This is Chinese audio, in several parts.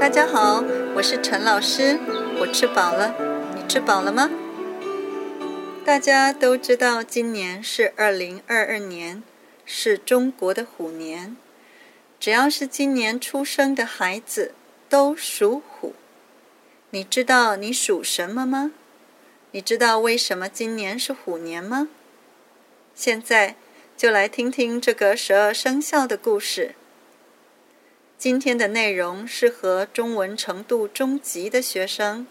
大家好，我是陈老师。我吃饱了，你吃饱了吗？大家都知道，今年是二零二二年，是中国的虎年。只要是今年出生的孩子，都属虎。你知道你属什么吗？你知道为什么今年是虎年吗？现在就来听听这个十二生肖的故事。今天的内容适合中文程度中级的学生。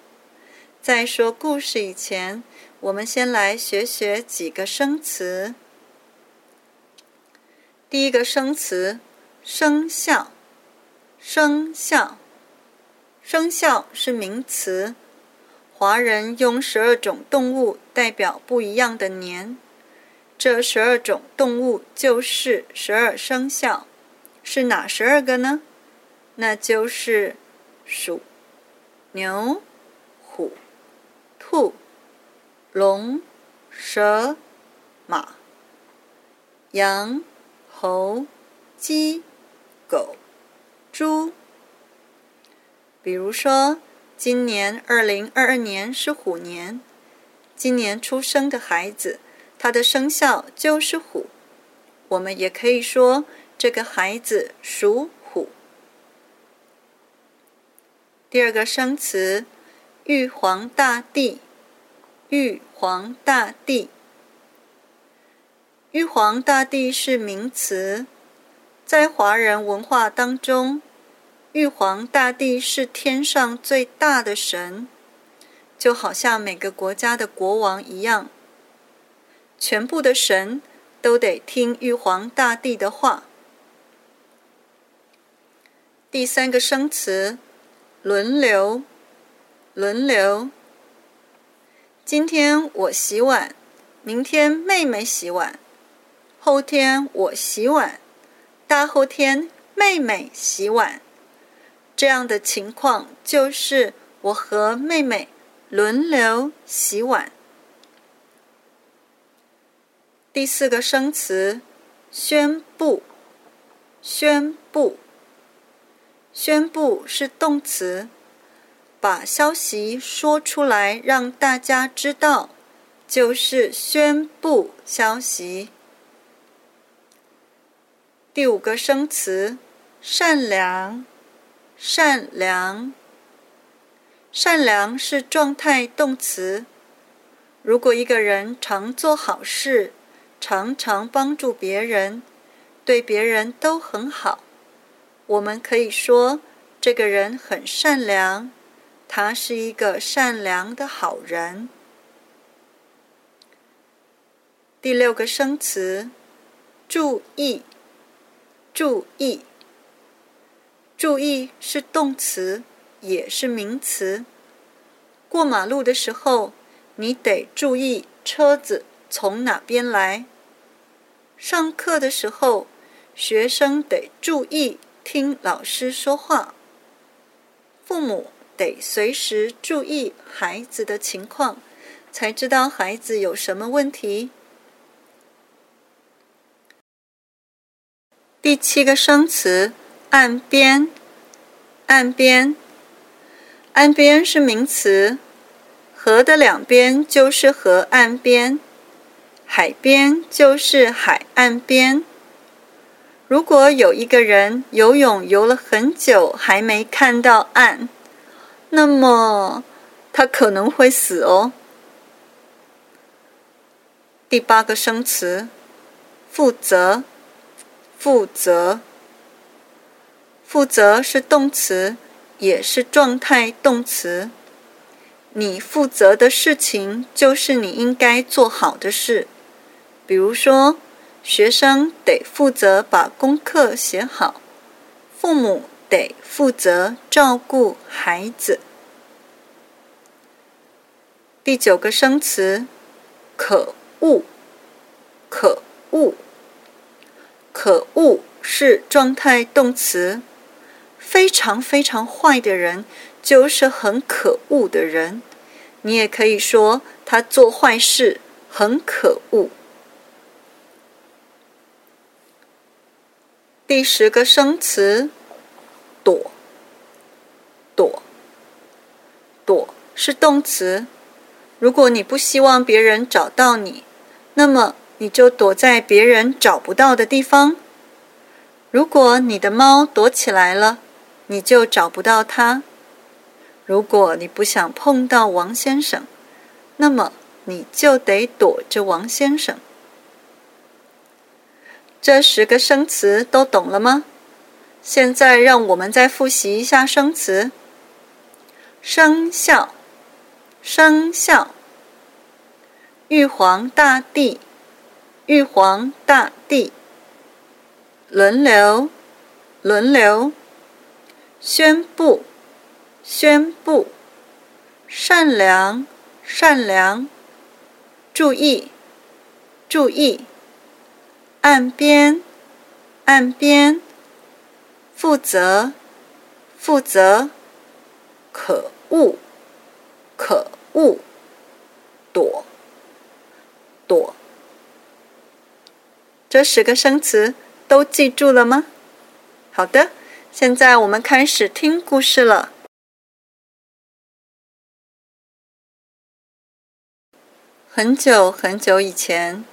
在说故事以前，我们先来学学几个生词。第一个生词，生肖。生肖，生肖是名词。华人用十二种动物代表不一样的年，这十二种动物就是十二生肖。是哪十二个呢？那就是鼠、牛、虎、兔、龙、蛇、马、羊、猴、鸡、狗、猪。比如说，今年二零二二年是虎年，今年出生的孩子，他的生肖就是虎。我们也可以说，这个孩子属。第二个生词，玉皇大帝。玉皇大帝，玉皇大帝是名词，在华人文化当中，玉皇大帝是天上最大的神，就好像每个国家的国王一样，全部的神都得听玉皇大帝的话。第三个生词。轮流，轮流。今天我洗碗，明天妹妹洗碗，后天我洗碗，大后天妹妹洗碗。这样的情况就是我和妹妹轮流洗碗。第四个生词，宣布，宣布。宣布是动词，把消息说出来让大家知道，就是宣布消息。第五个生词，善良，善良，善良是状态动词。如果一个人常做好事，常常帮助别人，对别人都很好。我们可以说，这个人很善良，他是一个善良的好人。第六个生词，注意，注意，注意是动词，也是名词。过马路的时候，你得注意车子从哪边来。上课的时候，学生得注意。听老师说话，父母得随时注意孩子的情况，才知道孩子有什么问题。第七个生词，岸边，岸边，岸边是名词，河的两边就是河岸边，海边就是海岸边。如果有一个人游泳游了很久还没看到岸，那么他可能会死哦。第八个生词，负责，负责，负责是动词，也是状态动词。你负责的事情就是你应该做好的事，比如说。学生得负责把功课写好，父母得负责照顾孩子。第九个生词，可恶，可恶，可恶是状态动词，非常非常坏的人就是很可恶的人，你也可以说他做坏事很可恶。第十个生词，躲，躲，躲是动词。如果你不希望别人找到你，那么你就躲在别人找不到的地方。如果你的猫躲起来了，你就找不到它。如果你不想碰到王先生，那么你就得躲着王先生。这十个生词都懂了吗？现在让我们再复习一下生词：生肖、生肖；玉皇大帝、玉皇大帝；轮流、轮流；宣布、宣布；善良、善良；注意、注意；岸边、岸边。负责，负责，可恶，可恶，躲，躲。这十个生词都记住了吗？好的，现在我们开始听故事了。很久很久以前，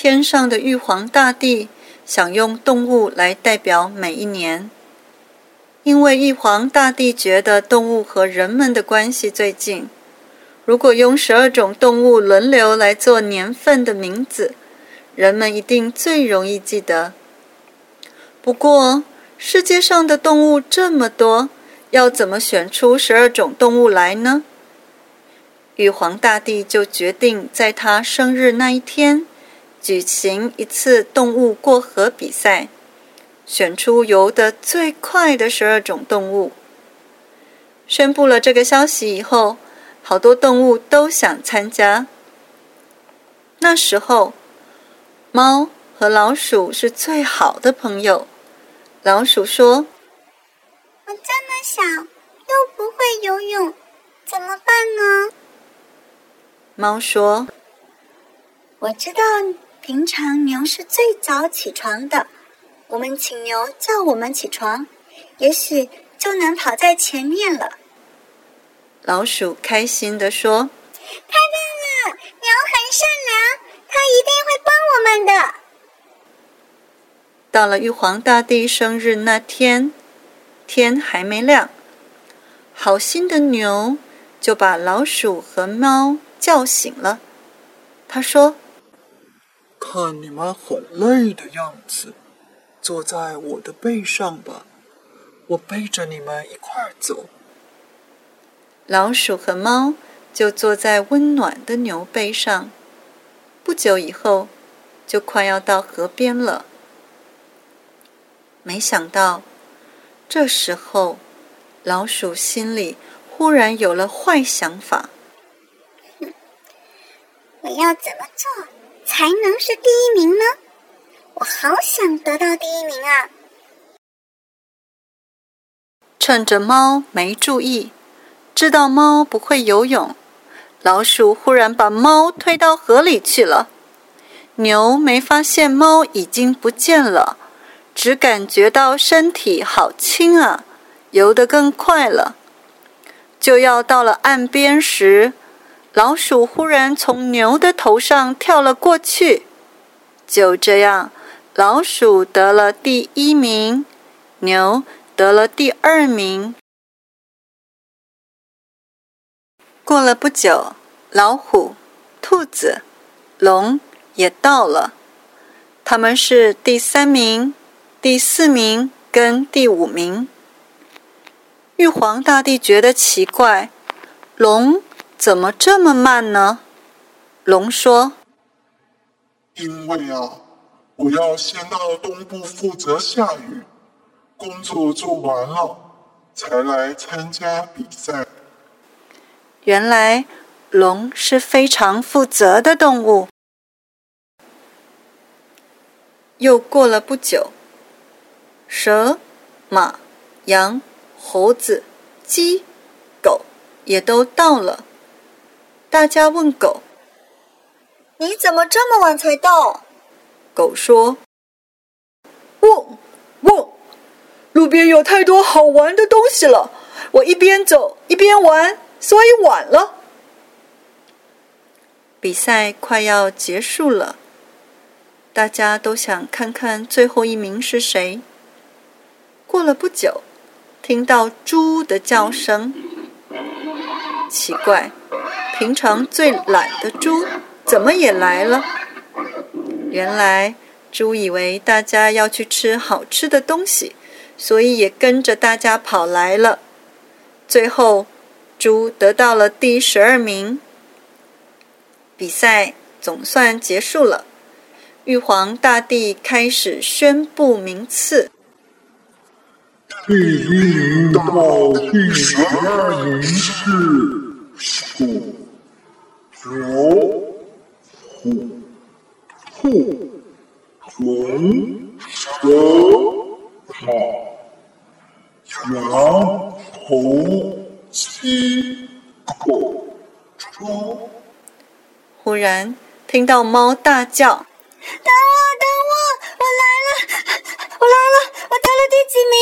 天上的玉皇大帝想用动物来代表每一年。因为玉皇大帝觉得动物和人们的关系最近，如果用十二种动物轮流来做年份的名字，人们一定最容易记得。不过，世界上的动物这么多，要怎么选出十二种动物来呢？玉皇大帝就决定在他生日那一天，举行一次动物过河比赛。选出游得最快的十二种动物。宣布了这个消息以后，好多动物都想参加。那时候，猫和老鼠是最好的朋友。老鼠说：“我这么小，又不会游泳，怎么办呢？”猫说：“我知道，平常牛是最早起床的。”我们请牛叫我们起床，也许就能跑在前面了。老鼠开心地说：“太棒了！牛很善良，它一定会帮我们的。”到了玉皇大帝生日那天，天还没亮，好心的牛就把老鼠和猫叫醒了。他说：“看你们很累的样子。”坐在我的背上吧，我背着你们一块儿走。老鼠和猫就坐在温暖的牛背上。不久以后，就快要到河边了。没想到，这时候，老鼠心里忽然有了坏想法。我要怎么做才能是第一名呢？我好想得到第一名啊！趁着猫没注意，知道猫不会游泳，老鼠忽然把猫推到河里去了。牛没发现猫已经不见了，只感觉到身体好轻啊，游得更快了。就要到了岸边时，老鼠忽然从牛的头上跳了过去。就这样。老鼠得了第一名，牛得了第二名。过了不久，老虎、兔子、龙也到了，他们是第三名、第四名跟第五名。玉皇大帝觉得奇怪，龙怎么这么慢呢？龙说：“因为啊。”我要先到东部负责下雨，工作做完了才来参加比赛。原来龙是非常负责的动物。又过了不久，蛇、马、羊、猴子、鸡、狗也都到了。大家问狗：“你怎么这么晚才到？”狗说：“汪汪，路边有太多好玩的东西了，我一边走一边玩，所以晚了。比赛快要结束了，大家都想看看最后一名是谁。过了不久，听到猪的叫声，奇怪，平常最懒的猪怎么也来了？原来，猪以为大家要去吃好吃的东西，所以也跟着大家跑来了。最后，猪得到了第十二名。比赛总算结束了，玉皇大帝开始宣布名次。第一名到第十二名是、牛、虎、兔、龙、蛇、马、羊、猴、鸡、狗、猪。忽然听到猫大叫：“等我，等我，我来了，我来了，我得了第几名？”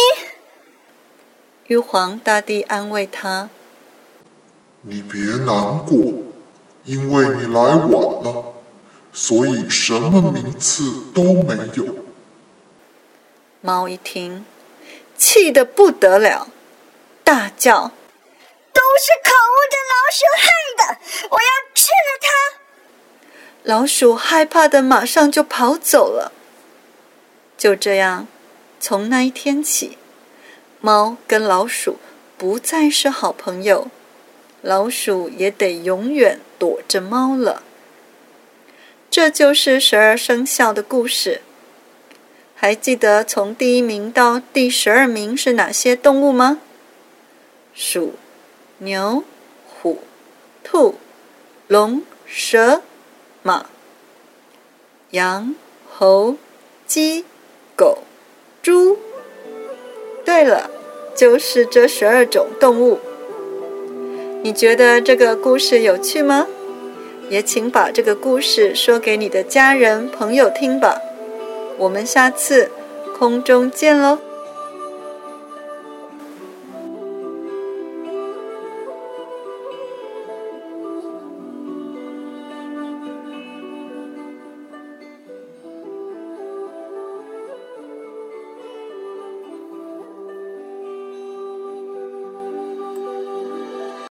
玉皇大帝安慰他：“你别难过，因为你来晚了，所以什么名次都没有。”猫一听，气得不得了，大叫：“都是可恶的老鼠害的！我要吃了它！”老鼠害怕的马上就跑走了。就这样，从那一天起，猫跟老鼠不再是好朋友，老鼠也得永远躲着猫了。这就是十二生肖的故事。还记得从第一名到第十二名是哪些动物吗？鼠、牛、虎、兔、龙、蛇。马、羊、猴、鸡、狗、猪。对了，就是这十二种动物。你觉得这个故事有趣吗？也请把这个故事说给你的家人朋友听吧。我们下次空中见喽！